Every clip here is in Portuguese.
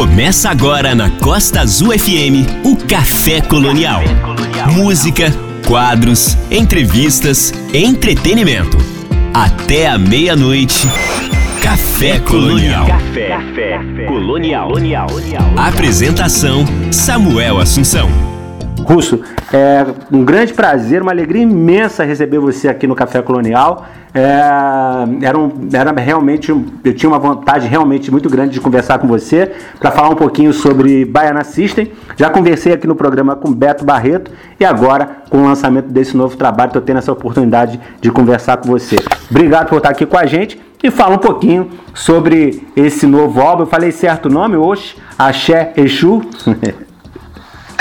Começa agora na Costa Azul FM o Café Colonial. Música, quadros, entrevistas, entretenimento. Até a meia-noite. Café Colonial. Café, Colonial. Apresentação: Samuel Assunção. Russo, é um grande prazer, uma alegria imensa receber você aqui no Café Colonial. É, era, um, era realmente, eu tinha uma vontade realmente muito grande de conversar com você para falar um pouquinho sobre Baiana System. Já conversei aqui no programa com Beto Barreto e agora, com o lançamento desse novo trabalho, estou tendo essa oportunidade de conversar com você. Obrigado por estar aqui com a gente e fala um pouquinho sobre esse novo álbum. Eu falei certo o nome hoje? Axé Exu?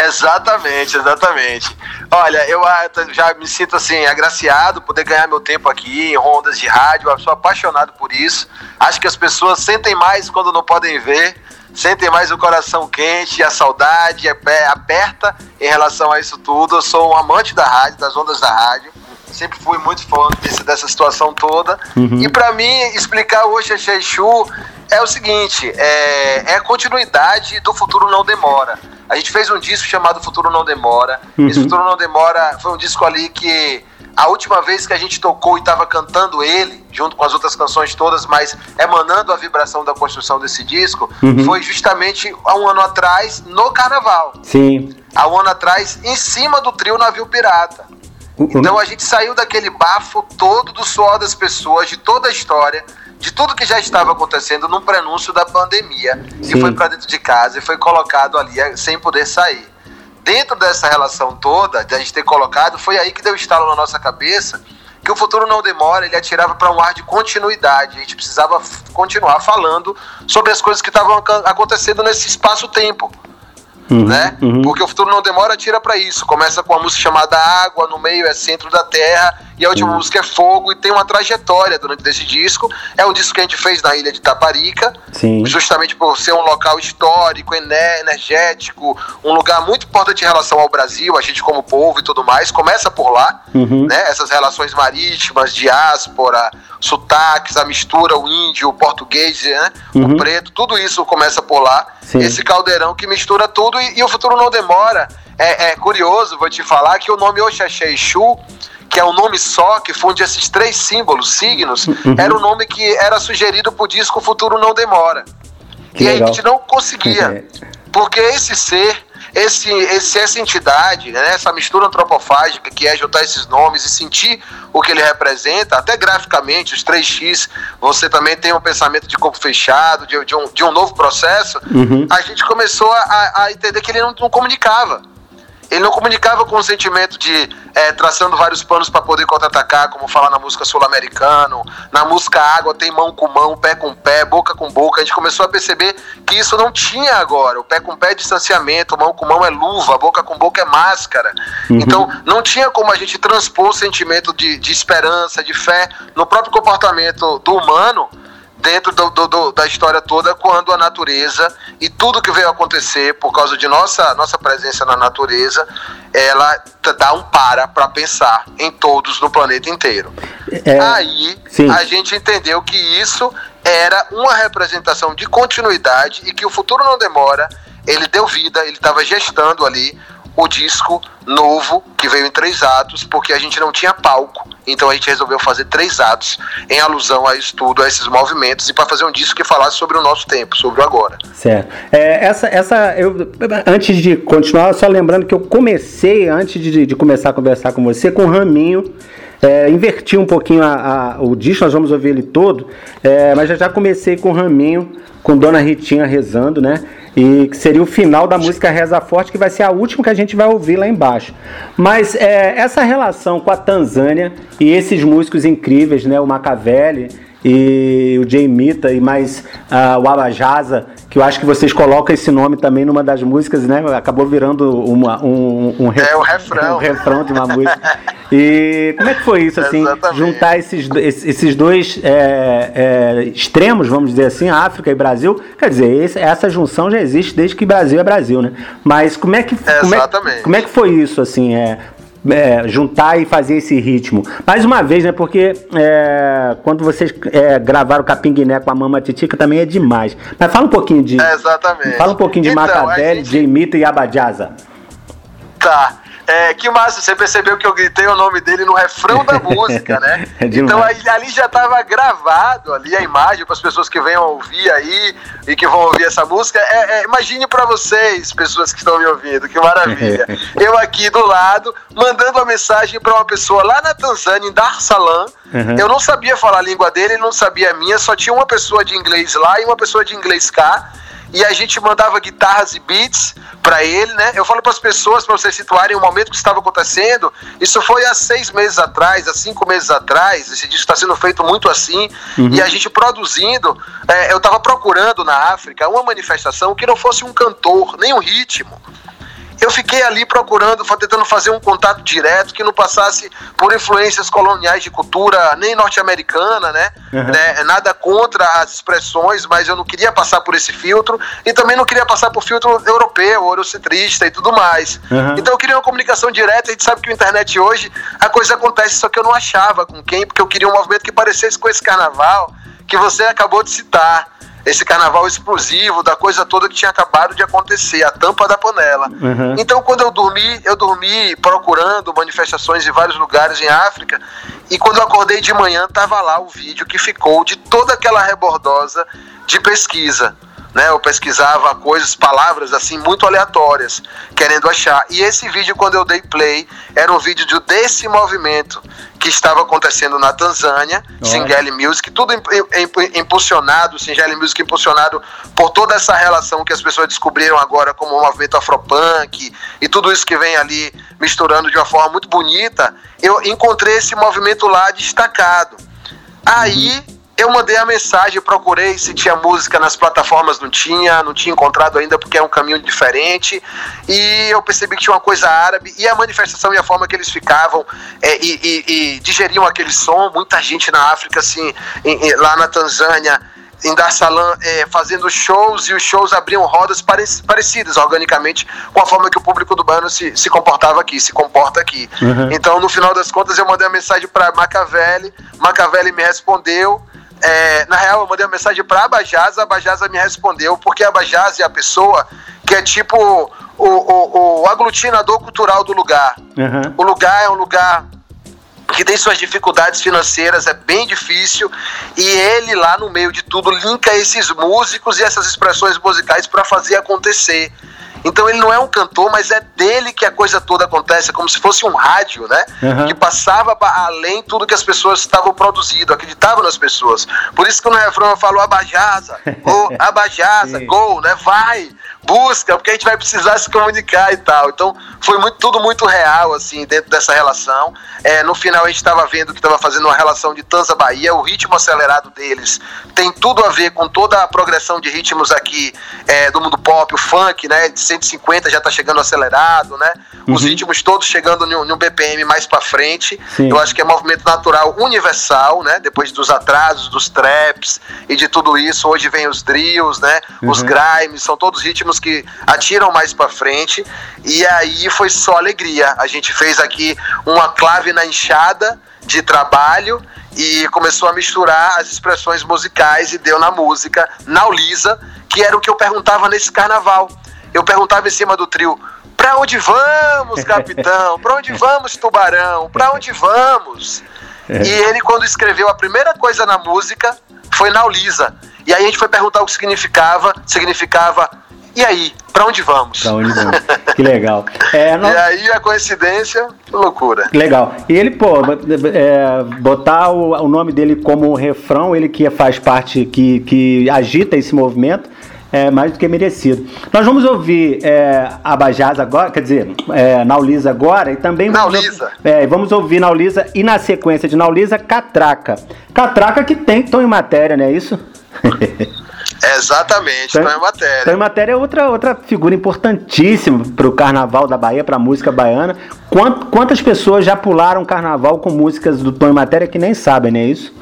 Exatamente, exatamente. Olha, eu ah, já me sinto assim, agraciado poder ganhar meu tempo aqui em rondas de rádio. Eu sou apaixonado por isso. Acho que as pessoas sentem mais quando não podem ver, sentem mais o coração quente, a saudade é aperta em relação a isso tudo. Eu sou um amante da rádio, das ondas da rádio. Sempre fui muito fã desse, dessa situação toda. Uhum. E para mim, explicar hoje a Xexu é o seguinte: é, é a continuidade do Futuro Não Demora. A gente fez um disco chamado Futuro Não Demora. Uhum. Esse Futuro Não Demora foi um disco ali que a última vez que a gente tocou e estava cantando ele, junto com as outras canções todas, mas emanando a vibração da construção desse disco, uhum. foi justamente há um ano atrás, no carnaval. Sim. Há um ano atrás, em cima do trio Navio Pirata. Então a gente saiu daquele bafo todo do suor das pessoas, de toda a história, de tudo que já estava acontecendo no prenúncio da pandemia Sim. e foi para dentro de casa e foi colocado ali eh, sem poder sair. Dentro dessa relação toda, de a gente ter colocado, foi aí que deu estalo na nossa cabeça que o futuro não demora, ele atirava para um ar de continuidade. A gente precisava continuar falando sobre as coisas que estavam acontecendo nesse espaço-tempo. Uhum, né? Uhum. Porque o futuro não demora, tira para isso. Começa com uma música chamada Água, no meio é Centro da Terra, e a última uhum. música é Fogo, e tem uma trajetória durante esse disco. É um disco que a gente fez na ilha de Taparica, Sim. justamente por ser um local histórico, energético, um lugar muito importante em relação ao Brasil, a gente como povo e tudo mais. Começa por lá, uhum. né? Essas relações marítimas, diáspora, sotaques, a mistura, o índio, o português, né? Uhum. o preto, tudo isso começa por lá. Sim. Esse caldeirão que mistura tudo e, e, o futuro não demora. É, é, curioso, vou te falar, que o nome Oxaxé Exu, que é um nome só, que funde esses três símbolos, signos, uhum. era o nome que era sugerido pro disco Futuro Não Demora. Que e legal. a gente não conseguia. Porque esse ser esse, esse, essa entidade, né, essa mistura antropofágica que é juntar esses nomes e sentir o que ele representa, até graficamente, os 3x, você também tem um pensamento de corpo fechado, de, de, um, de um novo processo, uhum. a gente começou a, a entender que ele não, não comunicava. Ele não comunicava com o sentimento de é, traçando vários panos para poder contra-atacar, como falar na música sul-americano, na música Água tem mão com mão, pé com pé, boca com boca. A gente começou a perceber que isso não tinha agora. O pé com pé é distanciamento, mão com mão é luva, boca com boca é máscara. Uhum. Então não tinha como a gente transpor o sentimento de, de esperança, de fé no próprio comportamento do humano dentro do, do, do, da história toda quando a natureza e tudo que veio acontecer por causa de nossa, nossa presença na natureza, ela dá um para para pensar em todos no planeta inteiro. É, Aí sim. a gente entendeu que isso era uma representação de continuidade e que o futuro não demora. Ele deu vida, ele estava gestando ali o disco novo, que veio em três atos, porque a gente não tinha palco. Então a gente resolveu fazer três atos em alusão a isso tudo, a esses movimentos, e para fazer um disco que falasse sobre o nosso tempo, sobre o agora. Certo. É, essa, essa, eu, antes de continuar, só lembrando que eu comecei, antes de, de começar a conversar com você, com o Raminho. É, inverti um pouquinho a, a, o disco, nós vamos ouvir ele todo, é, mas já, já comecei com o Raminho, com Dona Ritinha rezando, né? e que seria o final da música Reza Forte, que vai ser a última que a gente vai ouvir lá embaixo. Mas é, essa relação com a Tanzânia e esses músicos incríveis, né, o Machiavelli e o Jay Mita e mais uh, o Abajaza, que eu acho que vocês colocam esse nome também numa das músicas, né? Acabou virando uma, um, um, ref... é, um refrão. um refrão de uma música. E como é que foi isso, assim, Exatamente. juntar esses, esses dois é, é, extremos, vamos dizer assim, África e Brasil? Quer dizer, esse, essa junção já existe desde que Brasil é Brasil, né? Mas como é que, como é, como é que foi isso, assim? É, é, juntar e fazer esse ritmo. Mais uma vez, né? Porque é, quando vocês é, gravaram Capinguiné com a Mama Titica também é demais. Mas fala um pouquinho de. exatamente. Fala um pouquinho de então, Macavelli, gente... Jemita e Abadjaza. Tá. É, que massa, você percebeu que eu gritei o nome dele no refrão da música, né? É então aí, ali já estava gravado ali a imagem para as pessoas que venham ouvir aí e que vão ouvir essa música. É, é, imagine para vocês, pessoas que estão me ouvindo, que maravilha. eu aqui do lado, mandando uma mensagem para uma pessoa lá na Tanzânia, em Dar Salaam. Uhum. Eu não sabia falar a língua dele, ele não sabia a minha, só tinha uma pessoa de inglês lá e uma pessoa de inglês cá e a gente mandava guitarras e beats para ele, né? Eu falo para as pessoas, para vocês situarem o momento que estava acontecendo. Isso foi há seis meses atrás, há cinco meses atrás. Esse disco está sendo feito muito assim. Uhum. E a gente produzindo. É, eu estava procurando na África uma manifestação que não fosse um cantor, nem um ritmo eu fiquei ali procurando, tentando fazer um contato direto que não passasse por influências coloniais de cultura nem norte-americana, né? Uhum. né? Nada contra as expressões, mas eu não queria passar por esse filtro e também não queria passar por filtro europeu, eurocentrista e tudo mais. Uhum. Então eu queria uma comunicação direta. A gente sabe que a internet hoje a coisa acontece, só que eu não achava com quem, porque eu queria um movimento que parecesse com esse carnaval que você acabou de citar esse carnaval explosivo da coisa toda que tinha acabado de acontecer, a tampa da panela. Uhum. Então, quando eu dormi, eu dormi procurando manifestações em vários lugares em África, e quando eu acordei de manhã, estava lá o vídeo que ficou de toda aquela rebordosa de pesquisa né? Eu pesquisava coisas, palavras assim muito aleatórias, querendo achar. E esse vídeo, quando eu dei play, era um vídeo de, desse movimento que estava acontecendo na Tanzânia, Singeli Music, tudo impulsionado, Singeli Music impulsionado por toda essa relação que as pessoas descobriram agora como o movimento afropunk e tudo isso que vem ali misturando de uma forma muito bonita. Eu encontrei esse movimento lá destacado. Aí uhum eu mandei a mensagem, procurei se tinha música nas plataformas, não tinha, não tinha encontrado ainda porque é um caminho diferente. E eu percebi que tinha uma coisa árabe e a manifestação e a forma que eles ficavam é, e, e, e, digeriam aquele som. Muita gente na África, assim, em, em, lá na Tanzânia, em Dar Salaam, é, fazendo shows e os shows abriam rodas parecidas organicamente com a forma que o público do bano se, se comportava aqui, se comporta aqui. Uhum. Então, no final das contas, eu mandei a mensagem para Macavelli, Macavelli me respondeu é, na real, eu mandei uma mensagem para a Abajaza, a Abajaza me respondeu, porque a Abajaza é a pessoa que é tipo o, o, o aglutinador cultural do lugar. Uhum. O lugar é um lugar que tem suas dificuldades financeiras, é bem difícil, e ele lá no meio de tudo linka esses músicos e essas expressões musicais para fazer acontecer. Então ele não é um cantor, mas é dele que a coisa toda acontece, é como se fosse um rádio, né? Uhum. Que passava além tudo que as pessoas estavam produzindo, acreditavam nas pessoas. Por isso que no refrão eu falo abajaza, ou abajaza, gol, né? Vai, busca, porque a gente vai precisar se comunicar e tal. Então foi muito, tudo muito real, assim, dentro dessa relação. É, no final a gente estava vendo que estava fazendo uma relação de Tanza Bahia, o ritmo acelerado deles tem tudo a ver com toda a progressão de ritmos aqui é, do mundo pop, o funk, né? De 150 já está chegando acelerado, né? Uhum. Os ritmos todos chegando no, BPM mais para frente. Sim. Eu acho que é movimento natural universal, né? Depois dos atrasos, dos traps e de tudo isso, hoje vem os drills, né? Uhum. Os grimes, são todos ritmos que atiram mais para frente. E aí foi só alegria. A gente fez aqui uma clave na enxada de trabalho e começou a misturar as expressões musicais e deu na música, na Ulisa, que era o que eu perguntava nesse carnaval. Eu perguntava em cima do trio: "Para onde vamos, capitão? Para onde vamos, tubarão? Para onde vamos?" É. E ele quando escreveu a primeira coisa na música foi na Ulisa. E aí a gente foi perguntar o que significava, significava e aí, para onde vamos? Para onde vamos? Que legal. É, não... E aí a coincidência, loucura. Legal. E ele, pô, é, botar o, o, nome dele como refrão, ele que faz parte, que, que agita esse movimento, é mais do que merecido. Nós vamos ouvir é, a Bajaz agora, quer dizer, é, Naulisa agora, e também Naulisa. É, vamos ouvir Naulisa e na sequência de Naulisa, Catraca. Catraca que tem tom em matéria, não é isso? Exatamente, Tom, em Matéria. Tom em Matéria é outra, outra figura importantíssima para o carnaval da Bahia, para a música baiana. quantas pessoas já pularam carnaval com músicas do Tom em Matéria que nem sabem, não é isso?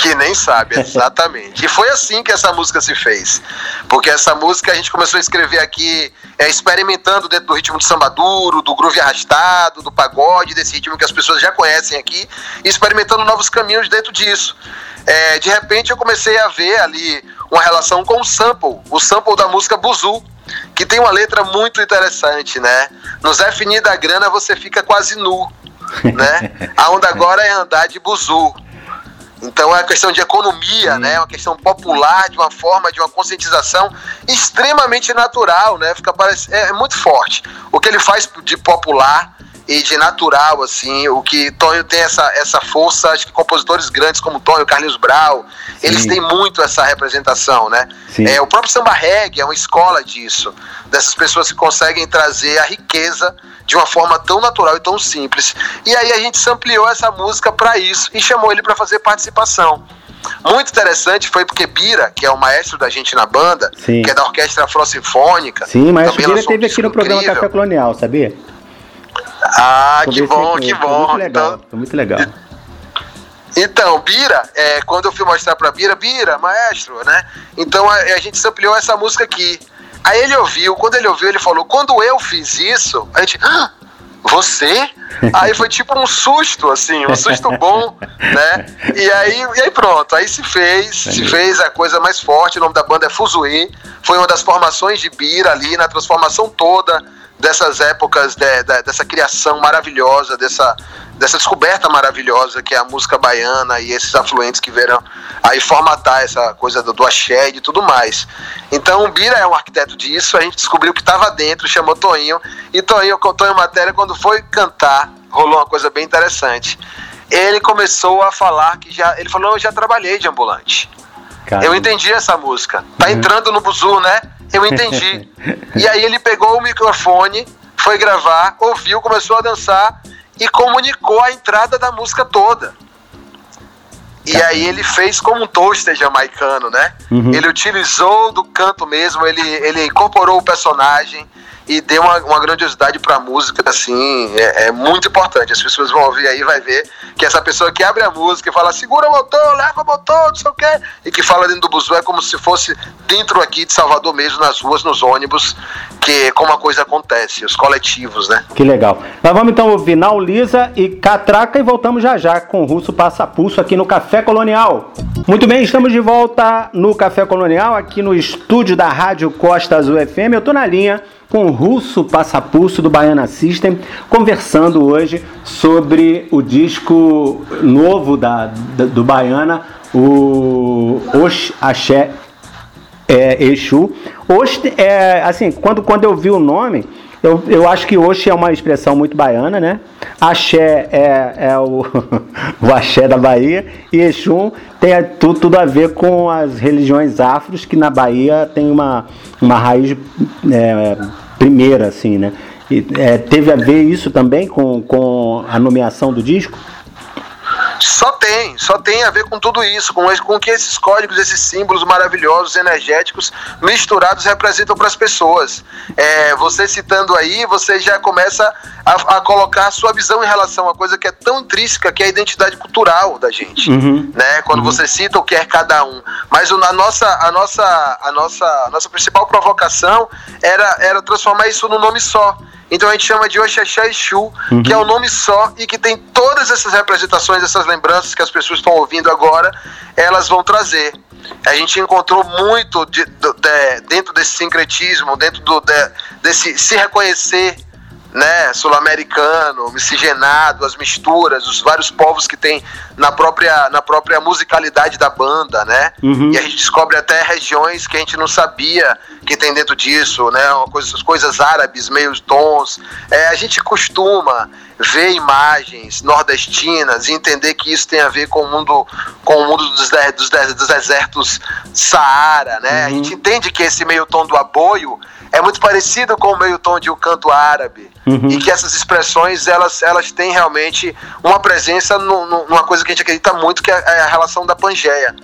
Que nem sabe, exatamente. e foi assim que essa música se fez. Porque essa música a gente começou a escrever aqui, é, experimentando dentro do ritmo de samba duro, do groove arrastado, do pagode, desse ritmo que as pessoas já conhecem aqui, e experimentando novos caminhos dentro disso. É, de repente eu comecei a ver ali uma relação com o sample, o sample da música Buzu, que tem uma letra muito interessante, né? No Zé Fini da Grana você fica quase nu, né? A onda agora é andar de buzu. Então é uma questão de economia, né? É uma questão popular, de uma forma, de uma conscientização extremamente natural, né? Fica parece, é, é muito forte. O que ele faz de popular e de natural, assim, o que Tonho tem essa, essa força, acho que compositores grandes como Tonho, Carlinhos Brau, Sim. eles têm muito essa representação, né? É, o próprio samba reggae é uma escola disso, dessas pessoas que conseguem trazer a riqueza de uma forma tão natural e tão simples. E aí a gente ampliou essa música para isso e chamou ele para fazer participação. Muito interessante foi porque Bira, que é o maestro da gente na banda, Sim. que é da Orquestra Afro-Sinfônica. Sim, mas Bira esteve aqui no programa incrível. Café Colonial, sabia? Ah, que bom, que bom. Muito legal, então, foi muito legal. Então, Bira, é, quando eu fui mostrar pra Bira, Bira, maestro, né? Então a, a gente ampliou essa música aqui. Aí ele ouviu, quando ele ouviu, ele falou: quando eu fiz isso, a gente. Ah, você? Aí foi tipo um susto, assim, um susto bom, né? E aí, e aí pronto, aí se fez, se fez a coisa mais forte, o nome da banda é Fuzue, foi uma das formações de Bira ali, na transformação toda dessas épocas, de, de, dessa criação maravilhosa, dessa, dessa descoberta maravilhosa que é a música baiana e esses afluentes que verão aí formatar essa coisa do, do axé e tudo mais. Então o Bira é um arquiteto disso, a gente descobriu que estava dentro, chamou Toinho, e Toinho, Toinho Matéria, quando foi cantar, rolou uma coisa bem interessante. Ele começou a falar que já. Ele falou, eu já trabalhei de ambulante. Caramba. Eu entendi essa música. Tá uhum. entrando no buzu, né? Eu entendi. e aí ele pegou o microfone, foi gravar, ouviu, começou a dançar e comunicou a entrada da música toda. E aí ele fez como um toaster jamaicano, né? Uhum. Ele utilizou do canto mesmo, ele, ele incorporou o personagem, e deu uma, uma grandiosidade pra música, assim, é, é, muito importante. As pessoas vão ouvir aí vai ver que essa pessoa que abre a música e fala, segura o motor, leva o motor, não sei o quê, e que fala dentro do buzu é como se fosse dentro aqui de Salvador mesmo, nas ruas, nos ônibus, que como a coisa acontece, os coletivos, né? Que legal. Nós vamos então ouvir Naulisa e Catraca e voltamos já já com o Russo Passa Pulso aqui no Café Colonial. Muito bem, estamos de volta no Café Colonial, aqui no estúdio da Rádio Costa Azul FM. Eu tô na linha com o Russo Passapulso do Baiana System, conversando hoje sobre o disco novo da, da do Baiana, o Ox Axé é, Exu. Oxe, é, assim, quando, quando eu vi o nome, eu, eu acho que Oxe é uma expressão muito baiana, né? Axé é, é o, o axé da Bahia e Exu tem tudo, tudo a ver com as religiões afros que na Bahia tem uma, uma raiz é, primeira, assim, né? E, é, teve a ver isso também com, com a nomeação do disco? Só tem, só tem a ver com tudo isso, com, com que esses códigos, esses símbolos maravilhosos, energéticos, misturados representam para as pessoas. É, você citando aí, você já começa a, a, colocar a sua visão em relação a coisa que é tão intrínseca, que é a identidade cultural da gente. Uhum. Né? Quando uhum. você cita o que é cada um. Mas a nossa, a nossa, a nossa, a nossa principal provocação era, era transformar isso num nome só. Então a gente chama de Oxaxá Exu, uhum. que é um nome só e que tem todas essas representações, essas lembranças que as pessoas estão ouvindo agora, elas vão trazer. A gente encontrou muito de, de, dentro desse sincretismo, dentro do, de, desse se reconhecer né, sul-americano, miscigenado, as misturas, os vários povos que tem na própria, na própria musicalidade da banda, né? Uhum. E a gente descobre até regiões que a gente não sabia que tem dentro disso, né? Coisas, coisas árabes, meios tons. É, a gente costuma ver imagens nordestinas e entender que isso tem a ver com o mundo, com o mundo dos, dos, dos desertos Saara, né? Uhum. A gente entende que esse meio tom do aboio é muito parecido com o meio tom de um canto árabe uhum. e que essas expressões elas, elas têm realmente uma presença no, no, numa coisa que a gente acredita muito que é, é a relação da Pangeia.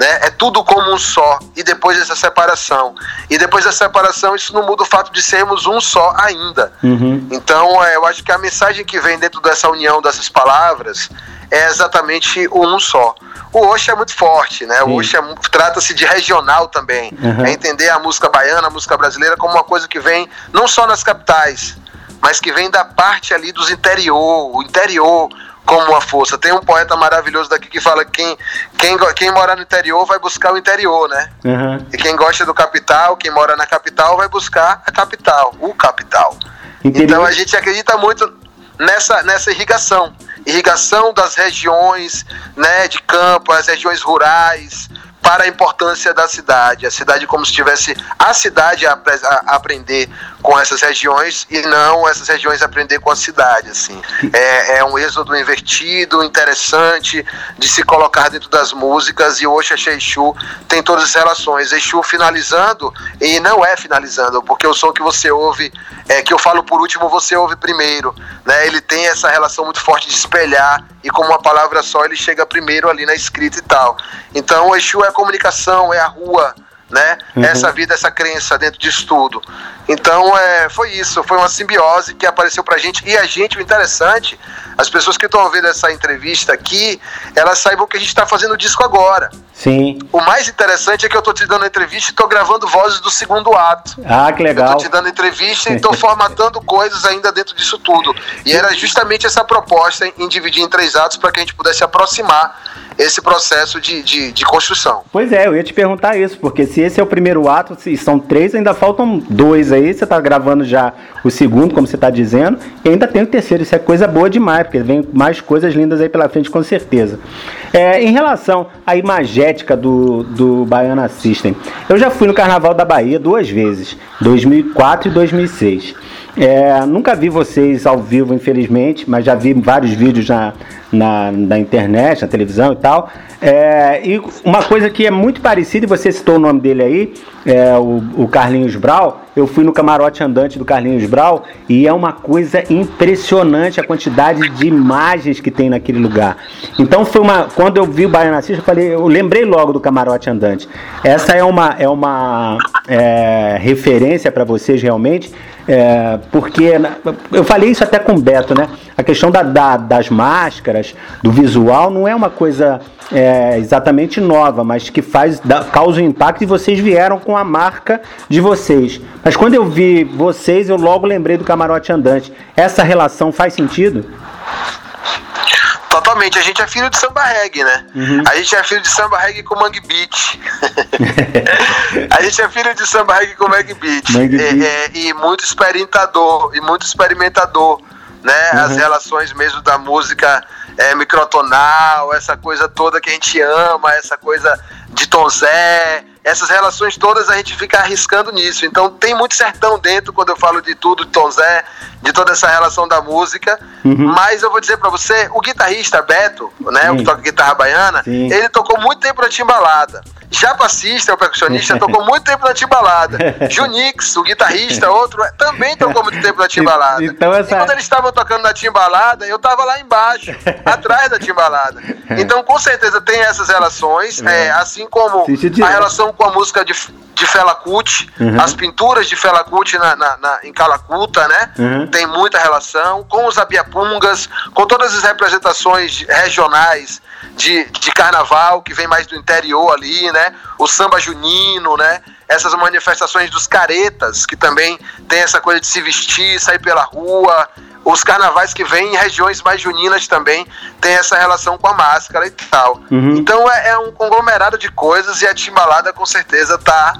Né? É tudo como um só e depois dessa separação e depois da separação isso não muda o fato de sermos um só ainda. Uhum. Então é, eu acho que a mensagem que vem dentro dessa união dessas palavras é exatamente um só. O Oxa é muito forte, né? O Oxa é, trata-se de regional também. Uhum. É entender a música baiana, a música brasileira como uma coisa que vem não só nas capitais, mas que vem da parte ali dos interior, o interior como uma força. Tem um poeta maravilhoso daqui que fala que quem, quem, quem mora no interior vai buscar o interior, né? Uhum. E quem gosta do capital, quem mora na capital, vai buscar a capital, o capital. Então a gente acredita muito nessa, nessa irrigação. Irrigação das regiões né, de campo, as regiões rurais, para a importância da cidade. A cidade como se tivesse a cidade a, a, aprender com essas regiões e não essas regiões aprender com a cidade. Assim. É, é um êxodo invertido, interessante de se colocar dentro das músicas e o Oxa Exu tem todas as relações. Exu finalizando e não é finalizando, porque o som que você ouve, é, que eu falo por último, você ouve primeiro. Né? Ele tem essa relação muito forte de espelhar e como uma palavra só ele chega primeiro ali na escrita e tal. Então o Exu é a comunicação, é a rua, né? Uhum. Essa vida, essa crença dentro disso tudo. Então, é, foi isso, foi uma simbiose que apareceu pra gente. E a gente, o interessante, as pessoas que estão ouvindo essa entrevista aqui, elas saibam que a gente está fazendo o disco agora. Sim. O mais interessante é que eu estou te dando entrevista e estou gravando vozes do segundo ato. Ah, que legal. Eu tô te dando entrevista e estou formatando coisas ainda dentro disso tudo. E era justamente essa proposta em dividir em três atos para que a gente pudesse aproximar esse processo de, de, de, construção. Pois é, eu ia te perguntar isso, porque se esse é o primeiro ato, se são três, ainda faltam dois aí, você está gravando já o segundo, como você está dizendo, e ainda tem o terceiro, isso é coisa boa demais, porque vem mais coisas lindas aí pela frente, com certeza. É, em relação à imagética do, do Baiana System, eu já fui no Carnaval da Bahia duas vezes, 2004 e 2006. É, nunca vi vocês ao vivo, infelizmente, mas já vi vários vídeos na, na, na internet, na televisão e tal. É, e uma coisa que é muito parecida, e você citou o nome dele aí, é o, o Carlinhos Brau. Eu fui no camarote andante do Carlinhos Brau e é uma coisa impressionante a quantidade de imagens que tem naquele lugar. Então foi uma. Quando eu vi o Baiana Cista, eu falei, eu lembrei logo do camarote andante. Essa é uma, é uma é, referência para vocês realmente é, porque eu falei isso até com o Beto, né? A questão da, da, das máscaras, do visual, não é uma coisa é, exatamente nova, mas que faz da, causa um impacto e vocês vieram com a marca de vocês. Mas quando eu vi vocês, eu logo lembrei do camarote andante. Essa relação faz sentido? Totalmente. A gente é filho de samba reggae, né? Uhum. A gente é filho de samba reggae com Mangue Beat. a gente é filho de samba reggae com Mangue Beat. Mangue é, é, e muito experimentador, e muito experimentador, né? Uhum. As relações mesmo da música é, microtonal, essa coisa toda que a gente ama, essa coisa de Tom Zé, essas relações todas a gente fica arriscando nisso. Então tem muito sertão dentro quando eu falo de tudo, de Tom Zé, de toda essa relação da música. Uhum. Mas eu vou dizer para você, o guitarrista Beto, né, Sim. o que toca guitarra baiana, Sim. ele tocou muito tempo na timbalada. Chapacista, o percussionista, tocou muito tempo na timbalada. Junix, o guitarrista, outro, também tocou muito tempo na timbalada. Então, essa... E quando eles estavam tocando na timbalada, eu estava lá embaixo, atrás da timbalada. Então, com certeza, tem essas relações, é. É, assim como a relação com a música de, de Fela Kuti, uhum. as pinturas de Fela Kuti na, na, na, em Calacuta, né? Uhum. Tem muita relação com os abiapungas, com todas as representações regionais de, de carnaval, que vem mais do interior ali, né? O samba junino, né? Essas manifestações dos caretas, que também tem essa coisa de se vestir, sair pela rua. Os carnavais que vêm em regiões mais juninas também tem essa relação com a máscara e tal. Uhum. Então é, é, um conglomerado de coisas e a timbalada com certeza tá,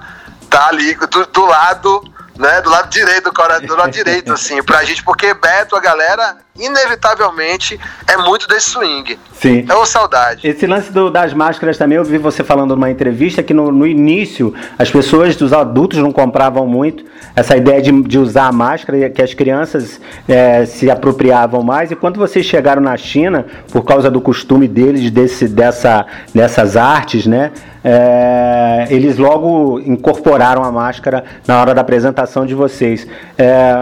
tá ali do, do lado né, do lado direito do, do lado direito, assim, pra gente, porque Beto, a galera, inevitavelmente, é muito desse swing. Sim. É uma saudade. Esse lance do, das máscaras também, eu vi você falando numa entrevista que no, no início as pessoas, os adultos não compravam muito essa ideia de, de usar a máscara, que as crianças é, se apropriavam mais, e quando vocês chegaram na China, por causa do costume deles, desse, dessa, dessas artes, né, é, eles logo incorporaram a máscara na hora da apresentação de vocês. É,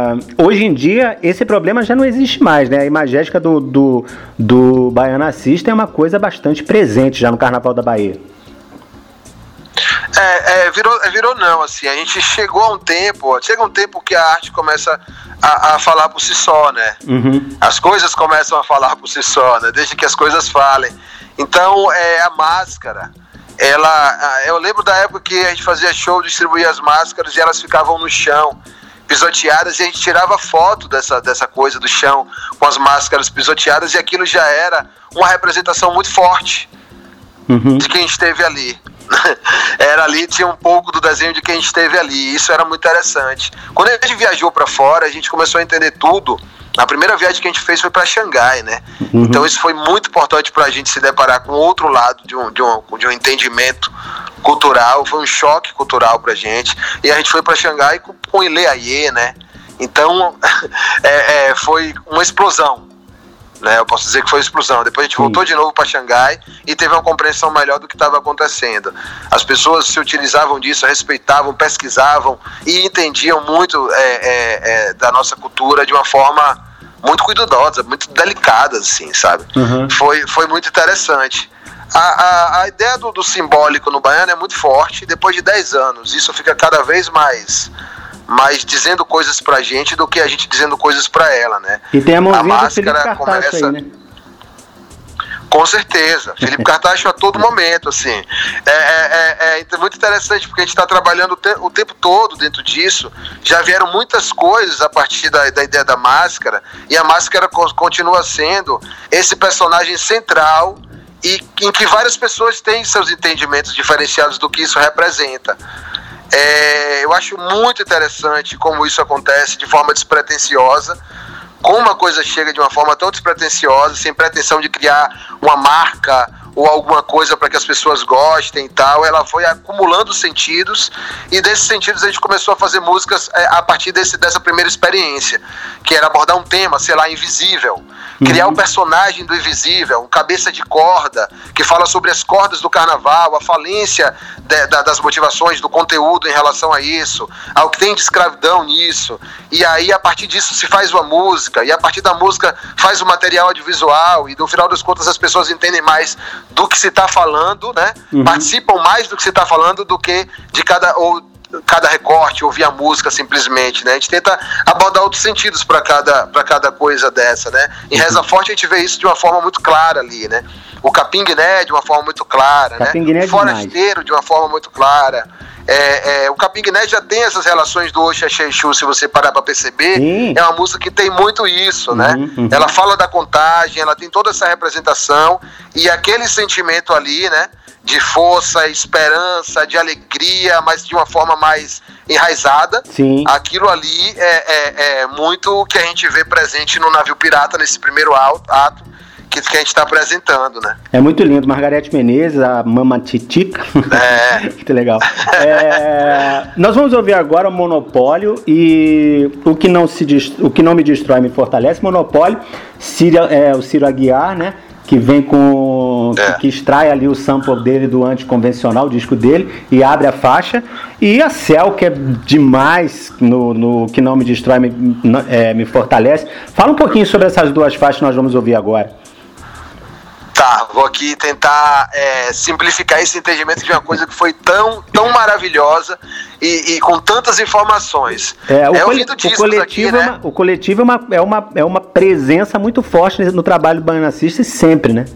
hoje em dia, esse problema já não existe mais, né? A imagética do, do, do Baiana System é uma coisa bastante presente já no Carnaval da Bahia. É, é, virou, é, virou não, assim, a gente chegou a um tempo, chega um tempo que a arte começa a, a falar por si só, né? Uhum. As coisas começam a falar por si só, né? Desde que as coisas falem. Então, é a máscara. Ela, eu lembro da época que a gente fazia show, distribuía as máscaras e elas ficavam no chão, pisoteadas, e a gente tirava foto dessa, dessa coisa do chão com as máscaras pisoteadas, e aquilo já era uma representação muito forte uhum. de quem esteve ali. era ali, tinha um pouco do desenho de quem esteve ali. Isso era muito interessante. Quando a gente viajou para fora, a gente começou a entender tudo. A primeira viagem que a gente fez foi para Xangai, né? Uhum. Então isso foi muito importante para a gente se deparar com outro lado de um, de um, de um entendimento cultural. Foi um choque cultural para a gente. E a gente foi para Xangai com, com Ile Aie, né? Então é, é, foi uma explosão né? Eu posso dizer que foi explosão. Depois a gente Sim. voltou de novo para Xangai e teve uma compreensão melhor do que estava acontecendo. As pessoas se utilizavam disso, respeitavam, pesquisavam e entendiam muito é, é, é, da nossa cultura de uma forma muito cuidadosa, muito delicada, assim, sabe? Uhum. Foi, foi muito interessante. A, a, a ideia do, do simbólico no baiano é muito forte. Depois de 10 anos, isso fica cada vez mais mais dizendo coisas pra gente do que a gente dizendo coisas pra ela, né? E tem a mãozinha a máscara começa. Aí, né? Com certeza. Felipe Cartacho a todo momento, assim. É, é, é, é muito interessante porque a gente está trabalhando o, te o, tempo todo dentro disso. Já vieram muitas coisas a partir da, da ideia da máscara, e a máscara co continua sendo esse personagem central e em que várias pessoas têm seus entendimentos diferenciados do que isso representa. É, eu acho muito interessante como isso acontece de forma despretensiosa. Como uma coisa chega de uma forma tão despretensiosa, sem pretensão de criar uma marca ou alguma coisa para que as pessoas gostem e tal, ela foi acumulando sentidos e desses sentidos a gente começou a fazer músicas é, a partir desse, dessa primeira experiência, que era abordar um tema, sei lá, invisível, criar uhum. um personagem do invisível, um cabeça de corda, que fala sobre as cordas do carnaval, a falência de, da, das motivações, do conteúdo em relação a isso, ao que tem de escravidão nisso. E aí, a partir disso, se faz uma música, e a partir da música faz o material audiovisual, e no final das contas as pessoas entendem mais do que se está falando, né? Uhum. Participam mais do que se está falando do que de cada. Ou, cada recorte, ouvir a música simplesmente, né? A gente tenta abordar outros sentidos para cada, cada coisa dessa, né? Em Reza Forte a gente vê isso de uma forma muito clara ali, né? O Capim Guiné de uma forma muito clara, Capim né? O Forasteiro de uma forma muito clara. É, é, o Capim Guiné já tem essas relações do Oxa Xexu, se você parar para perceber. Sim. É uma música que tem muito isso, né? Uhum, uhum. Ela fala da contagem, ela tem toda essa representação e aquele sentimento ali, né? De força, esperança, de alegria, mas de uma forma mais enraizada. Sim. Aquilo ali é, é, é muito o que a gente vê presente no navio pirata nesse primeiro ato que, que a gente está apresentando, né? É muito lindo. Margarete Menezes, a Mama Titica. É. muito legal. É, nós vamos ouvir agora o Monopólio e o que não, se, o que não me destrói me fortalece. Monopólio, Ciro, é, o Ciro Aguiar, né? Que vem com. É. Que, extrai ali o sample dele do anticonvencional, o disco dele, e abre a faixa. E a Cell, que é demais no, no Que Não Me Destrói, me, é, me fortalece. Fala um pouquinho sobre essas duas faixas que nós vamos ouvir agora. Tá, vou aqui tentar é, simplificar esse entendimento de uma coisa que foi tão, tão maravilhosa e, e com tantas informações. É, o, é, cole, o coletivo, aqui, né? é uma, o coletivo é uma, é, uma, é uma presença muito forte no trabalho do Bananacista sempre, né?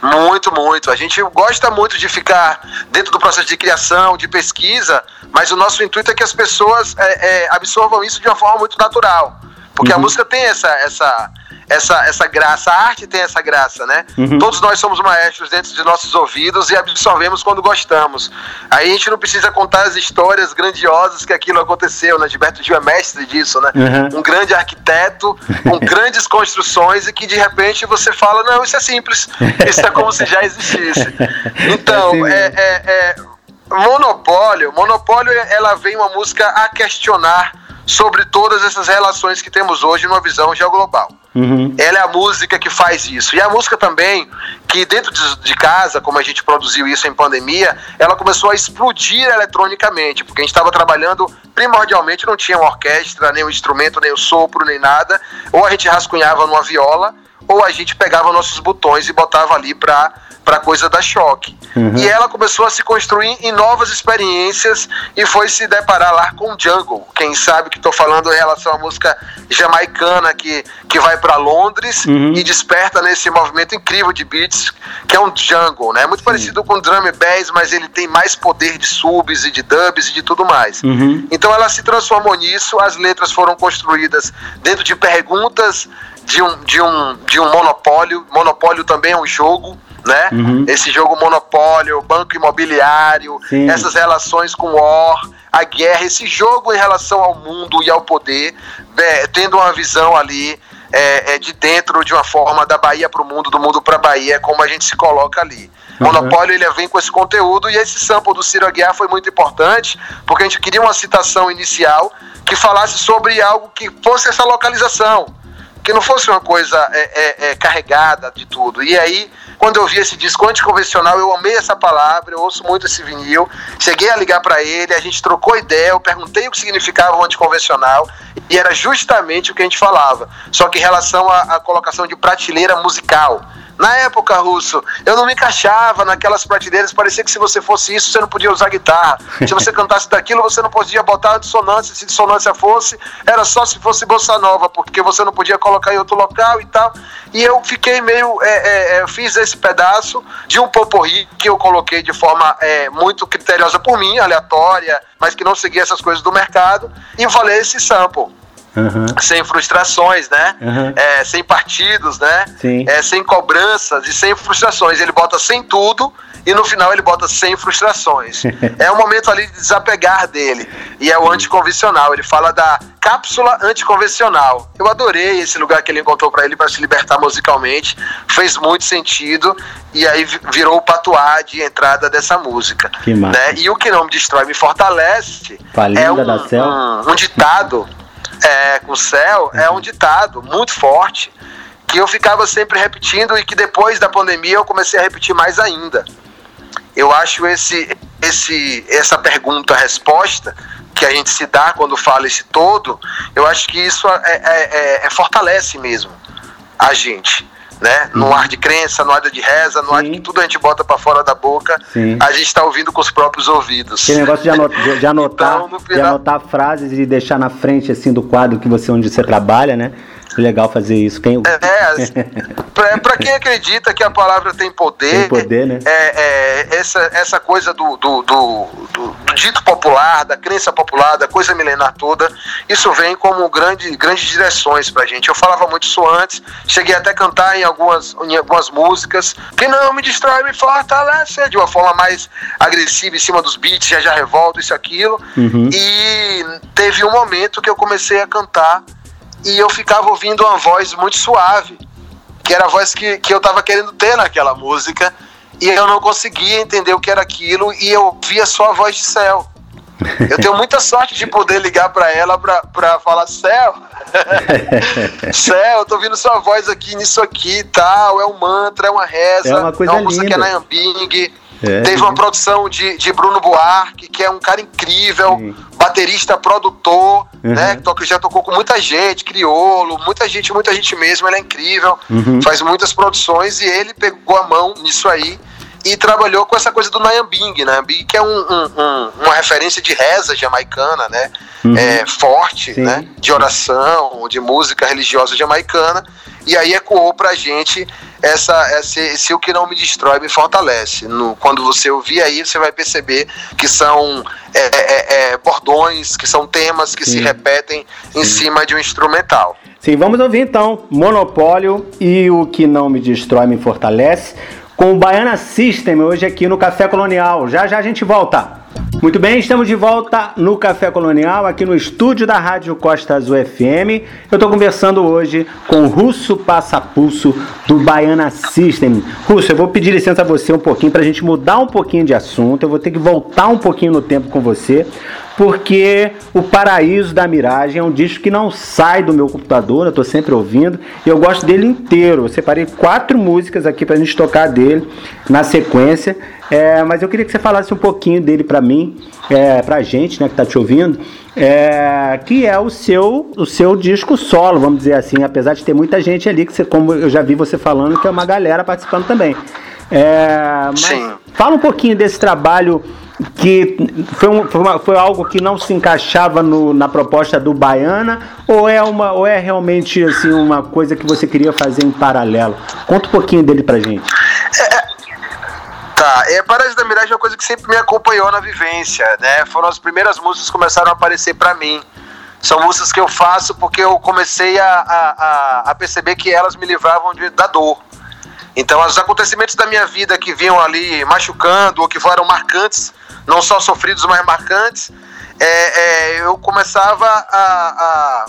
Muito, muito. A gente gosta muito de ficar dentro do processo de criação, de pesquisa, mas o nosso intuito é que as pessoas é, é, absorvam isso de uma forma muito natural. Porque uhum. a música tem essa, essa, essa, essa graça, a arte tem essa graça, né? Uhum. Todos nós somos maestros dentro de nossos ouvidos e absorvemos quando gostamos. Aí a gente não precisa contar as histórias grandiosas que aquilo aconteceu, né? Gilberto Gil é mestre disso, né? Uhum. Um grande arquiteto, com grandes construções e que de repente você fala, não, isso é simples, isso é como se já existisse. Então, é, assim é, é, é monopólio, monopólio, ela vem uma música a questionar sobre todas essas relações que temos hoje numa visão geoglobal. Uhum. Ela é a música que faz isso. E a música também, que dentro de, de, casa, como a gente produziu isso em pandemia, ela começou a explodir eletronicamente, porque a gente estava trabalhando primordialmente, não tinha uma orquestra, nem um instrumento, nem o um sopro, nem nada. Ou a gente rascunhava numa viola, ou a gente pegava nossos botões e botava ali para para coisa da choque. Uhum. E ela começou a se construir em novas experiências e foi se deparar lá com Jungle. Quem sabe que estou falando em relação à música jamaicana que, que vai para Londres uhum. e desperta nesse movimento incrível de beats que é um jungle, né? É muito parecido com drum bass, mas ele tem mais poder de subs e de dubs e de tudo mais. Uhum. Então ela se transformou nisso, as letras foram construídas dentro de perguntas de um, de um, de um monopólio. Monopólio também é um jogo, né? Uhum. Esse jogo monopólio, banco imobiliário, Sim. essas relações com o OR, a guerra, esse jogo em relação ao mundo e ao poder, é, tendo uma visão ali é, é, de dentro de uma forma da Bahia para o mundo, do mundo para a Bahia, como a gente se coloca ali. Uhum. Monopólio ele vem com esse conteúdo e esse sample do Ciro Aguiar foi muito importante, porque a gente queria uma citação inicial que falasse sobre algo que fosse essa localização que não fosse uma coisa é, é, é, carregada de tudo. E aí, quando eu vi esse disco anticonvencional, eu amei essa palavra, eu ouço muito esse vinil. Cheguei a ligar para ele, a gente trocou ideia, eu perguntei o que significava o anticonvencional, e era justamente o que a gente falava, só que em relação à, à colocação de prateleira musical. Na época, Russo, eu não me encaixava naquelas prateleiras, parecia que se você fosse isso, você não podia usar guitarra. Se você cantasse daquilo, você não podia botar dissonância, se dissonância fosse, era só se fosse bossa nova, porque você não podia colocar em outro local e tal. E eu fiquei meio, é, é, é fiz esse pedaço de um poporri que eu coloquei de forma é, muito criteriosa por mim, aleatória, mas que não seguia essas coisas do mercado, e falei esse sample. Uhum. sem frustrações, né? Uhum. É, sem partidos, né? É, sem cobranças e sem frustrações. Ele bota sem tudo e no final ele bota sem frustrações. é um momento ali de desapegar dele. E é o anticonvencional. Ele fala da cápsula anticonvencional. Eu adorei esse lugar que ele encontrou para ele para se libertar musicalmente. Fez muito sentido. E aí virou o patuá de entrada dessa música. Que né? E o que não me destrói me fortalece. é um, um, um ditado é, com o céu é um ditado muito forte que eu ficava sempre repetindo e que depois da pandemia eu comecei a repetir mais ainda. Eu acho esse, esse, essa pergunta-resposta que a gente se dá quando fala esse todo, eu acho que isso é, é, é, é fortalece mesmo a gente né? No ar de crença, no ar de reza, no Sim. ar de que tudo a gente bota para fora da boca, Sim. a gente está ouvindo com os próprios ouvidos. Aquele negócio de, anot de, de anotar, então, final... de anotar frases e deixar na frente assim do quadro que você onde você trabalha, né? Legal fazer isso. Quem... É, é para quem acredita que a palavra tem poder, tem poder né? é, é, essa, essa coisa do, do, do, do, do dito popular, da crença popular, da coisa milenar toda, isso vem como grande, grandes direções pra gente. Eu falava muito isso antes, cheguei até a cantar em algumas, em algumas músicas, que não me destrói, me fortalece, de uma forma mais agressiva em cima dos beats, já já revolta, isso aquilo. Uhum. E teve um momento que eu comecei a cantar e eu ficava ouvindo uma voz muito suave, que era a voz que, que eu estava querendo ter naquela música, e eu não conseguia entender o que era aquilo, e eu via só a voz de céu. Eu tenho muita sorte de poder ligar para ela para falar: Céu, Céu, eu tô ouvindo sua voz aqui nisso aqui e tal. É um mantra, é uma reza, é uma coisa é uma música que é na Yambing. É, Teve uma produção de, de Bruno Buarque, que é um cara incrível, Sim. baterista, produtor, uhum. né? Que já tocou com muita gente, criolo, muita gente, muita gente mesmo, ele é incrível, uhum. faz muitas produções e ele pegou a mão nisso aí e trabalhou com essa coisa do Nayambing, Nayambing que é um, um, um, uma referência de reza jamaicana, né? Uhum. É, forte, Sim. né? De oração, de música religiosa jamaicana. E aí ecoou pra gente essa, esse, esse o que não me destrói me fortalece. No, quando você ouvir aí, você vai perceber que são é, é, é bordões, que são temas que Sim. se repetem Sim. em cima de um instrumental. Sim, vamos ouvir então Monopólio e o que não me destrói me fortalece com o Baiana System hoje aqui no Café Colonial. Já já a gente volta. Muito bem, estamos de volta no Café Colonial, aqui no estúdio da Rádio Costa Azul FM. Eu estou conversando hoje com o Russo Passapulso do Baiana System. Russo, eu vou pedir licença a você um pouquinho para a gente mudar um pouquinho de assunto. Eu vou ter que voltar um pouquinho no tempo com você porque O Paraíso da Miragem é um disco que não sai do meu computador, eu estou sempre ouvindo, e eu gosto dele inteiro. Eu separei quatro músicas aqui para a gente tocar dele na sequência, é, mas eu queria que você falasse um pouquinho dele para mim, é, para a gente né, que está te ouvindo, é, que é o seu, o seu disco solo, vamos dizer assim, apesar de ter muita gente ali, que você, como eu já vi você falando, que é uma galera participando também. É, Sim. Fala um pouquinho desse trabalho que foi, um, foi, uma, foi, algo que não se encaixava no, na proposta do Baiana ou é uma ou é realmente assim uma coisa que você queria fazer em paralelo? Conta um pouquinho dele pra gente. É, é tá, é Parasita da Miragem é uma coisa que sempre me acompanhou na vivência, né? Foram as primeiras músicas que começaram a aparecer para mim. São músicas que eu faço porque eu comecei a, a, a perceber que elas me livravam de, da dor. Então, os acontecimentos da minha vida que vinham ali machucando ou que foram marcantes, não só sofridos, mas marcantes, é, é, eu começava a, a,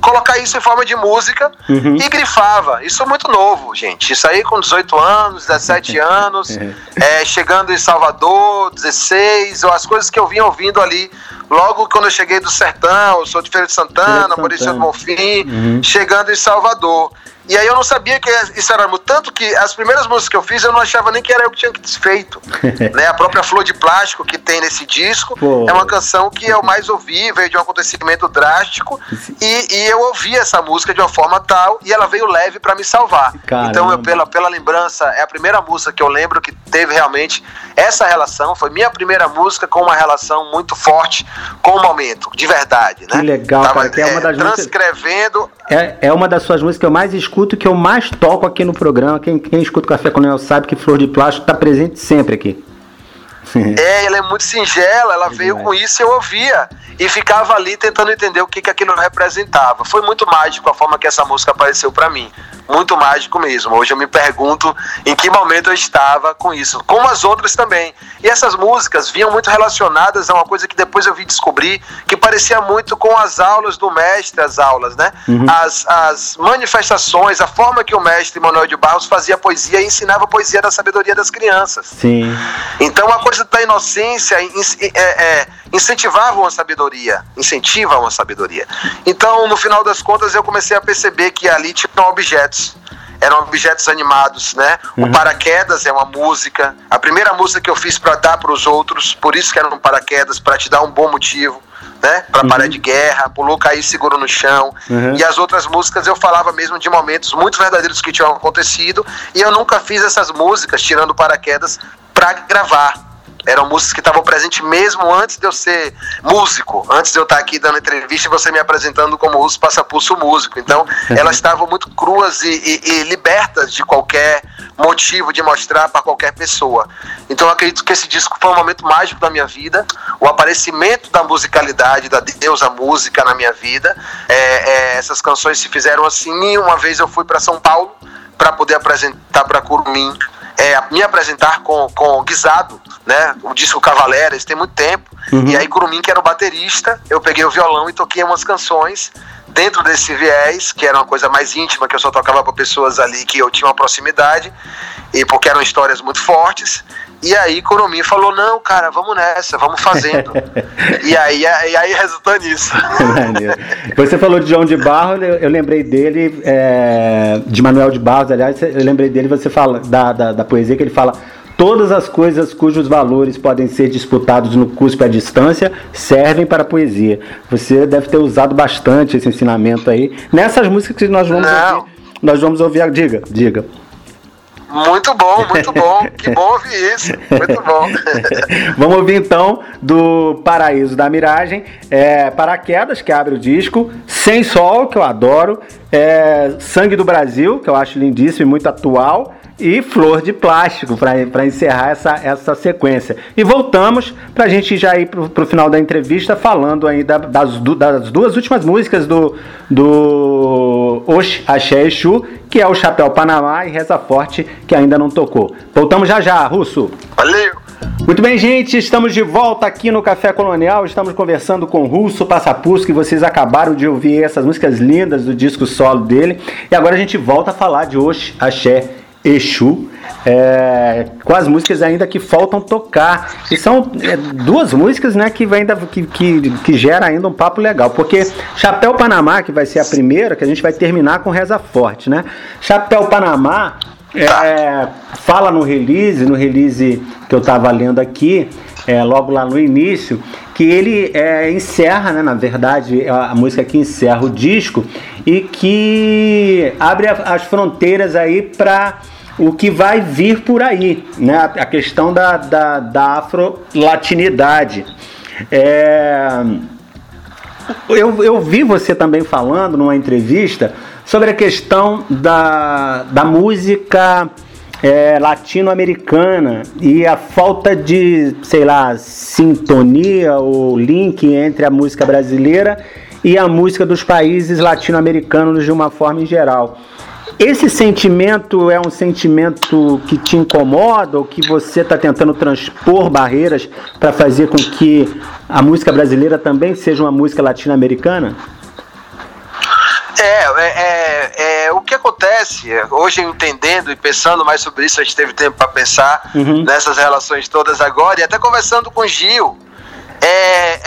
colocar isso em forma de música uhum. e grifava. Isso é muito novo, gente. Isso aí com 18 anos, 17 anos, é, chegando em Salvador, 16, ou as coisas que eu vinha ouvindo ali logo quando eu cheguei do Sertão, eu sou de Feira de Santana, Maurício do Bonfim, uhum. chegando em Salvador. E aí eu não sabia que isso era muito. Tanto que as primeiras músicas que eu fiz eu não achava nem que era eu que tinha feito. né? A própria Flor de Plástico que tem nesse disco Pô. é uma canção que eu mais ouvi, veio de um acontecimento drástico. E, e eu ouvi essa música de uma forma tal e ela veio leve para me salvar. Caramba. Então, eu, pela, pela lembrança, é a primeira música que eu lembro que teve realmente essa relação. Foi minha primeira música com uma relação muito forte com o momento, de verdade. Né? Que legal, Tava, cara. Que é uma das transcrevendo. É, é uma das suas músicas que eu mais escuto que eu mais toco aqui no programa. Quem, quem escuta Café Colonial sabe que Flor de Plástico está presente sempre aqui. é, ela é muito singela, ela é veio com isso e eu ouvia. E ficava ali tentando entender o que, que aquilo representava. Foi muito mágico a forma que essa música apareceu para mim muito mágico mesmo. Hoje eu me pergunto em que momento eu estava com isso, como as outras também. E essas músicas vinham muito relacionadas a uma coisa que depois eu vi descobrir, que parecia muito com as aulas do mestre, as aulas, né? Uhum. As, as manifestações, a forma que o mestre Manuel de Barros fazia poesia e ensinava poesia da sabedoria das crianças. Sim. Então a coisa da inocência é, é, incentivavam a sabedoria, incentivam a sabedoria. Então, no final das contas, eu comecei a perceber que ali tinham objetos. Eram objetos animados, né? Uhum. O paraquedas é uma música. A primeira música que eu fiz para dar para os outros, por isso que era um paraquedas, para te dar um bom motivo, né? Para uhum. parar de guerra, pulou, cair seguro no chão. Uhum. E as outras músicas eu falava mesmo de momentos muito verdadeiros que tinham acontecido. E eu nunca fiz essas músicas, tirando paraquedas, para gravar eram músicas que estavam presentes mesmo antes de eu ser músico, antes de eu estar aqui dando entrevista e você me apresentando como Russo Passapulso músico. Então, elas estavam muito cruas e, e, e, libertas de qualquer motivo de mostrar para qualquer pessoa. Então, eu acredito que esse disco foi um momento mágico da minha vida, o aparecimento da musicalidade, da deusa música na minha vida. É, é, essas canções se fizeram assim. Uma vez eu fui para São Paulo para poder apresentar para Curumim é, me apresentar com, com Guisado, né? O disco Cavalera, isso tem muito tempo. Uhum. E aí Curumim, que era o baterista, eu peguei o violão e toquei umas canções dentro desse viés, que era uma coisa mais íntima, que eu só tocava para pessoas ali que eu tinha uma proximidade, e porque eram histórias muito fortes. E aí Curumim falou, não, cara, vamos nessa, vamos fazendo. e, aí, e aí resultou nisso. você falou de João de Barro, eu lembrei dele, é, de Manuel de Barros, aliás, eu lembrei dele, você fala, da, da, da poesia que ele fala Todas as coisas cujos valores podem ser disputados no cuspe à distância servem para a poesia. Você deve ter usado bastante esse ensinamento aí. Nessas músicas que nós vamos Não. ouvir. Nós vamos ouvir. Diga, diga. Muito bom, muito bom. Que bom ouvir isso. Muito bom. Vamos ouvir então do Paraíso da Miragem, é, Paraquedas, que abre o disco, Sem Sol, que eu adoro, é, Sangue do Brasil, que eu acho lindíssimo e muito atual, e Flor de Plástico, para encerrar essa, essa sequência. E voltamos para a gente já ir para o final da entrevista falando ainda das, das duas últimas músicas do, do Osh Axé Exu, que é o Chapéu Panamá e Reza Forte, que ainda não tocou. Voltamos já já, Russo. Valeu! Muito bem, gente, estamos de volta aqui no Café Colonial. Estamos conversando com o Russo Passapus, que vocês acabaram de ouvir essas músicas lindas do disco solo dele. E agora a gente volta a falar de Osh Axé Exu, é, com as músicas ainda que faltam tocar. E são é, duas músicas né, que, ainda, que, que, que gera ainda um papo legal. Porque Chapéu Panamá, que vai ser a primeira, que a gente vai terminar com Reza Forte, né? Chapéu Panamá é, fala no release, no release que eu estava lendo aqui, é, logo lá no início, que ele é, encerra, né, na verdade, é a música que encerra o disco e que abre a, as fronteiras aí para o que vai vir por aí, né? A questão da, da, da afro-latinidade. É... Eu, eu vi você também falando numa entrevista sobre a questão da, da música é, latino-americana e a falta de, sei lá, sintonia ou link entre a música brasileira e a música dos países latino-americanos de uma forma em geral. Esse sentimento é um sentimento que te incomoda ou que você está tentando transpor barreiras para fazer com que a música brasileira também seja uma música latino-americana? É, é, é, é, o que acontece, hoje entendendo e pensando mais sobre isso, a gente teve tempo para pensar uhum. nessas relações todas agora, e até conversando com o Gil, é,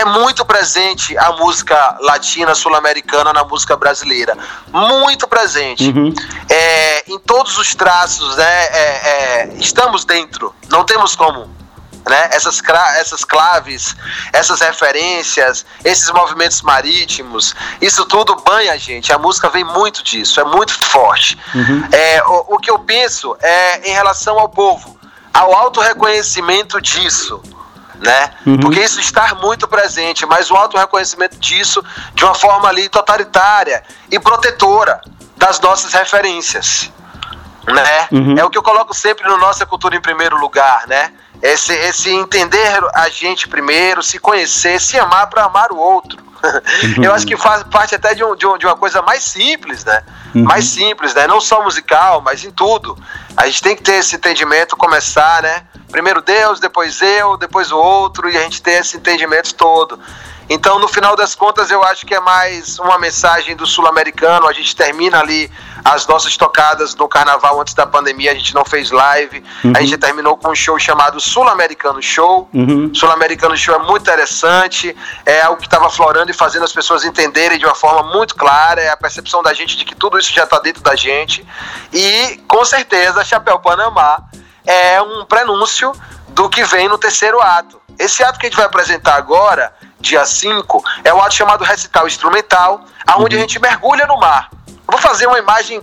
é muito presente a música latina sul-americana na música brasileira. Muito presente. Uhum. É, em todos os traços, né? É, é, estamos dentro. Não temos como. Né? Essas, essas claves, essas referências, esses movimentos marítimos, isso tudo banha a gente. A música vem muito disso, é muito forte. Uhum. É, o, o que eu penso é em relação ao povo, ao auto-reconhecimento disso né? Uhum. Porque isso está muito presente, mas o auto reconhecimento disso de uma forma ali totalitária e protetora das nossas referências, né? Uhum. É o que eu coloco sempre no nossa cultura em primeiro lugar, né? Esse, esse entender a gente primeiro, se conhecer, se amar para amar o outro. Eu acho que faz parte até de, um, de, um, de uma coisa mais simples, né? Uhum. Mais simples, né? Não só musical, mas em tudo. A gente tem que ter esse entendimento, começar, né? Primeiro Deus, depois eu, depois o outro, e a gente ter esse entendimento todo. Então, no final das contas, eu acho que é mais uma mensagem do sul-americano. A gente termina ali as nossas tocadas no carnaval antes da pandemia, a gente não fez live. Uhum. A gente terminou com um show chamado Sul-Americano Show. Uhum. Sul-Americano Show é muito interessante, é algo que estava florando e fazendo as pessoas entenderem de uma forma muito clara. É a percepção da gente de que tudo isso já está dentro da gente. E, com certeza, Chapéu Panamá é um prenúncio do que vem no terceiro ato. Esse ato que a gente vai apresentar agora dia 5, é o ato chamado recital instrumental, aonde uhum. a gente mergulha no mar. Eu vou fazer uma imagem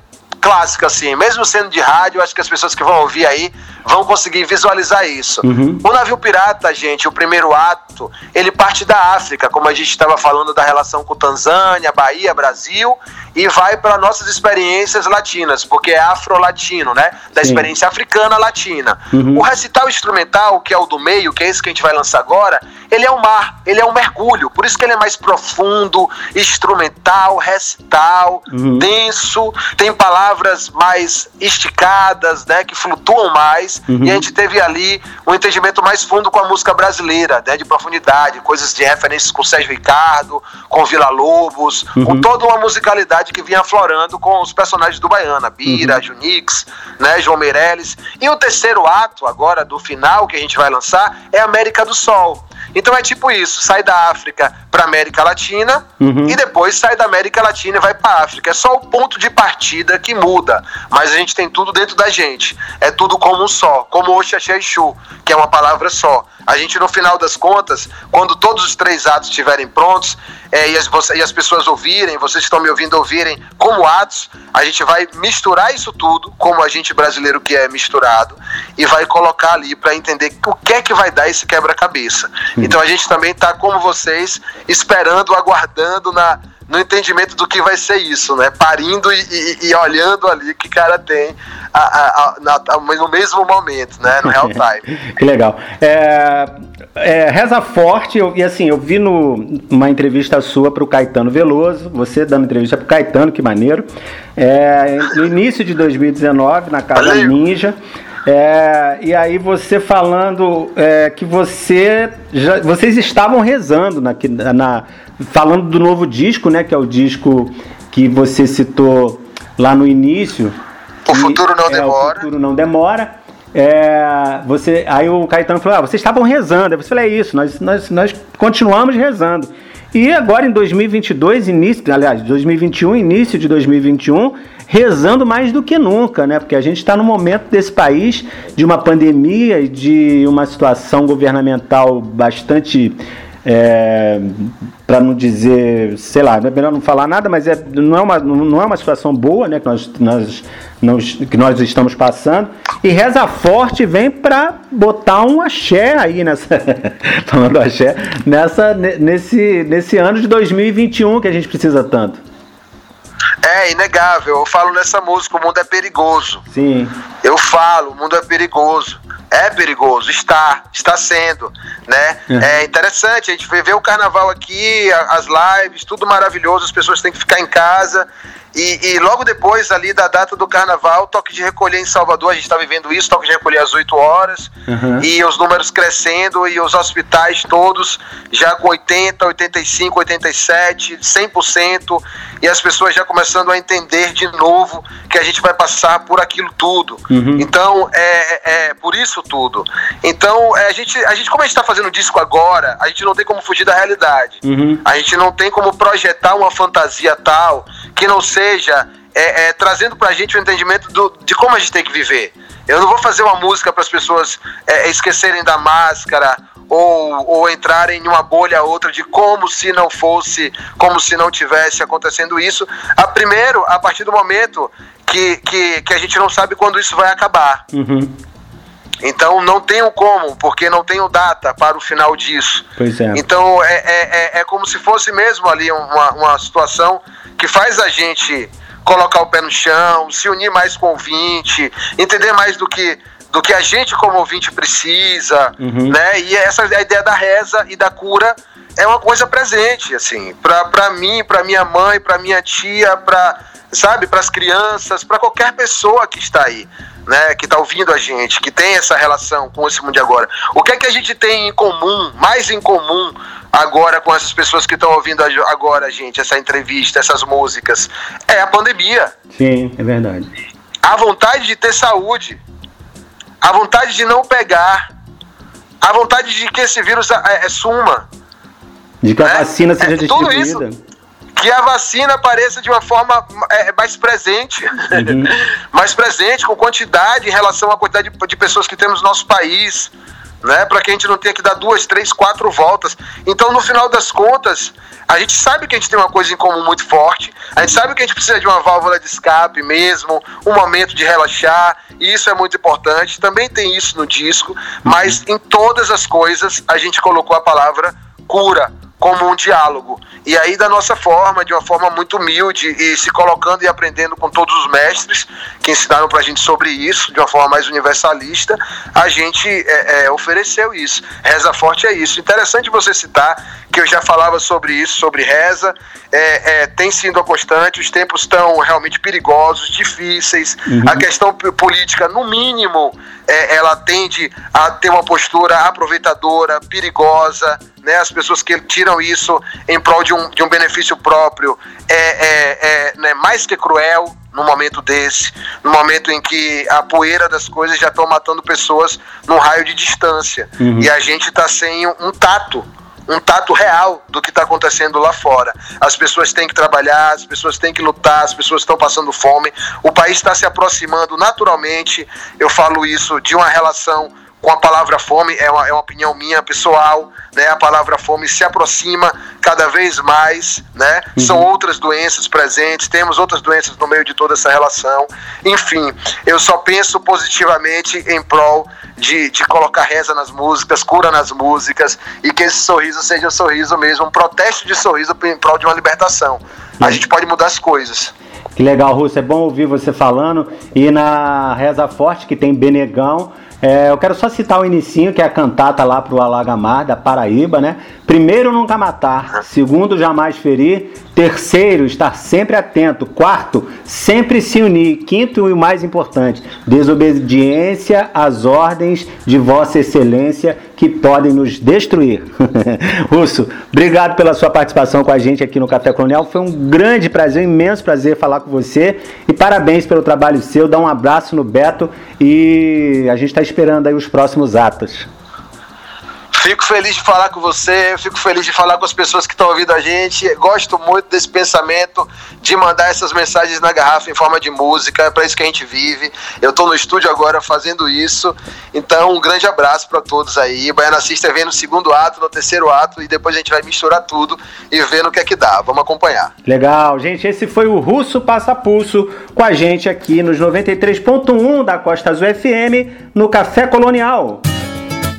clássica, assim, mesmo sendo de rádio, acho que as pessoas que vão ouvir aí vão conseguir visualizar isso. Uhum. O navio pirata, gente, o primeiro ato, ele parte da África, como a gente estava falando da relação com Tanzânia, Bahia, Brasil, e vai para nossas experiências latinas, porque é afro-latino, né? Da Sim. experiência africana latina. Uhum. O recital instrumental, que é o do meio, que é esse que a gente vai lançar agora, ele é um mar, ele é um mergulho, por isso que ele é mais profundo, instrumental, recital, uhum. denso, tem palavras mais esticadas, né, que flutuam mais, uhum. e a gente teve ali um entendimento mais fundo com a música brasileira, né, de profundidade, coisas de referências com Sérgio Ricardo, com Vila Lobos, uhum. com toda uma musicalidade que vinha aflorando com os personagens do Baiana, Bira, uhum. Junix, né, João Meirelles. E o terceiro ato, agora do final que a gente vai lançar, é América do Sol. Então é tipo isso: sai da África para América Latina uhum. e depois sai da América Latina e vai para África. É só o ponto de partida que muda, mas a gente tem tudo dentro da gente. É tudo como um só, como Oxaxexu, que é uma palavra só. A gente, no final das contas, quando todos os três atos estiverem prontos é, e, as, e as pessoas ouvirem, vocês estão me ouvindo ouvirem como atos, a gente vai misturar isso tudo, como a gente brasileiro que é misturado, e vai colocar ali para entender o que é que vai dar esse quebra-cabeça. Então a gente também está, como vocês, esperando, aguardando na, no entendimento do que vai ser isso, né? Parindo e, e, e olhando ali que cara tem a, a, a, no mesmo momento, né? No real time. que legal. É, é, reza forte, eu, e assim, eu vi no, uma entrevista sua para o Caetano Veloso, você dando entrevista para o Caetano, que maneiro. É, no início de 2019, na Casa Valeu. Ninja. É, e aí você falando é, que você já, vocês estavam rezando na, na, falando do novo disco, né? Que é o disco que você citou lá no início. O futuro não é, demora. O futuro não demora. É, você, aí o Caetano falou: ah, vocês estavam rezando. Aí você falou: é isso, nós, nós, nós continuamos rezando. E agora em 2022, início, aliás, 2021, início de 2021, rezando mais do que nunca, né? Porque a gente está no momento desse país de uma pandemia e de uma situação governamental bastante é, para não dizer, sei lá, é melhor não falar nada, mas é, não, é uma, não é uma situação boa né, que, nós, nós, nós, que nós estamos passando. E Reza Forte vem para botar um axé aí nessa. falando axé, nessa, nesse, nesse ano de 2021 que a gente precisa tanto. É inegável. Eu falo nessa música, o mundo é perigoso. Sim. Eu falo, o mundo é perigoso. É perigoso, está, está sendo, né? Uhum. É interessante, a gente vê, ver o carnaval aqui, as lives, tudo maravilhoso, as pessoas têm que ficar em casa e, e, logo depois ali da data do carnaval, toque de recolher em Salvador, a gente está vivendo isso, toque de recolher às 8 horas, uhum. e os números crescendo, e os hospitais todos já com 80, 85, 87, 100%, e as pessoas já começando a entender de novo que a gente vai passar por aquilo tudo. Uhum. Então, é, é por isso tudo. Então, é, a, gente, a gente, como a gente está fazendo disco agora, a gente não tem como fugir da realidade. Uhum. A gente não tem como projetar uma fantasia tal que não seja seja é, é, trazendo para a gente o entendimento do, de como a gente tem que viver. Eu não vou fazer uma música para as pessoas é, esquecerem da máscara ou, ou entrarem em uma bolha outra de como se não fosse, como se não tivesse acontecendo isso. A primeiro, a partir do momento que, que, que a gente não sabe quando isso vai acabar. Uhum. Então não tenho como, porque não tenho data para o final disso. Pois é. Então é, é, é, é como se fosse mesmo ali uma, uma situação que faz a gente colocar o pé no chão, se unir mais com o ouvinte, entender mais do que do que a gente como ouvinte precisa, uhum. né? E essa a ideia da reza e da cura é uma coisa presente, assim, para mim, para minha mãe, para minha tia, para sabe, para as crianças, para qualquer pessoa que está aí, né, que está ouvindo a gente, que tem essa relação com esse mundo de agora. O que é que a gente tem em comum, mais em comum agora com essas pessoas que estão ouvindo agora, gente, essa entrevista, essas músicas? É a pandemia. Sim, é verdade. A vontade de ter saúde, a vontade de não pegar, a vontade de que esse vírus é, é suma. De que a né? vacina seja é, distribuída. Tudo isso, que a vacina apareça de uma forma é, mais presente, uhum. mais presente, com quantidade em relação à quantidade de, de pessoas que temos no nosso país, né? Para que a gente não tenha que dar duas, três, quatro voltas. Então, no final das contas, a gente sabe que a gente tem uma coisa em comum muito forte, a gente sabe que a gente precisa de uma válvula de escape mesmo, um momento de relaxar, e isso é muito importante. Também tem isso no disco, mas em todas as coisas a gente colocou a palavra cura como um diálogo. E aí, da nossa forma, de uma forma muito humilde e se colocando e aprendendo com todos os mestres que ensinaram para a gente sobre isso, de uma forma mais universalista, a gente é, é, ofereceu isso. Reza Forte é isso. Interessante você citar que eu já falava sobre isso, sobre reza. É, é tem sido a constante, os tempos estão realmente perigosos, difíceis. Uhum. A questão política, no mínimo, é, ela tende a ter uma postura aproveitadora, perigosa né, as pessoas que tiram isso em prol de um, de um benefício próprio é, é, é né, mais que cruel num momento desse, no momento em que a poeira das coisas já estão matando pessoas num raio de distância uhum. e a gente está sem um tato um tato real do que está acontecendo lá fora. As pessoas têm que trabalhar, as pessoas têm que lutar, as pessoas estão passando fome. O país está se aproximando naturalmente. Eu falo isso de uma relação com a palavra fome, é uma, é uma opinião minha pessoal, né? A palavra fome se aproxima cada vez mais, né? Uhum. São outras doenças presentes, temos outras doenças no meio de toda essa relação. Enfim, eu só penso positivamente em prol de, de colocar reza nas músicas, cura nas músicas, e que esse sorriso seja um sorriso mesmo, um protesto de sorriso em prol de uma libertação. A uhum. gente pode mudar as coisas. Que legal, Russo, é bom ouvir você falando. E na Reza Forte, que tem Benegão, é, eu quero só citar o inicinho, que é a cantata lá pro Alagamar, da Paraíba, né? Primeiro, nunca matar. Segundo, jamais ferir. Terceiro, estar sempre atento. Quarto, sempre se unir. Quinto e o mais importante, desobediência às ordens de Vossa Excelência que podem nos destruir. Russo, obrigado pela sua participação com a gente aqui no Café Colonial. Foi um grande prazer, um imenso prazer falar com você. E parabéns pelo trabalho seu. Dá um abraço no Beto e a gente está esperando aí os próximos atos. Fico feliz de falar com você, fico feliz de falar com as pessoas que estão ouvindo a gente. Gosto muito desse pensamento de mandar essas mensagens na garrafa em forma de música, é para isso que a gente vive. Eu estou no estúdio agora fazendo isso. Então, um grande abraço para todos aí. Baiana Sister vem no segundo ato, no terceiro ato, e depois a gente vai misturar tudo e ver no que é que dá. Vamos acompanhar. Legal, gente. Esse foi o Russo Passa Pulso com a gente aqui nos 93.1 da Costa Azul FM no Café Colonial.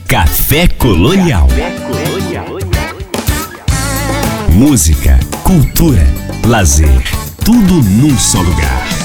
Café Colonial. Café Colonial. Música, cultura, lazer, tudo num só lugar.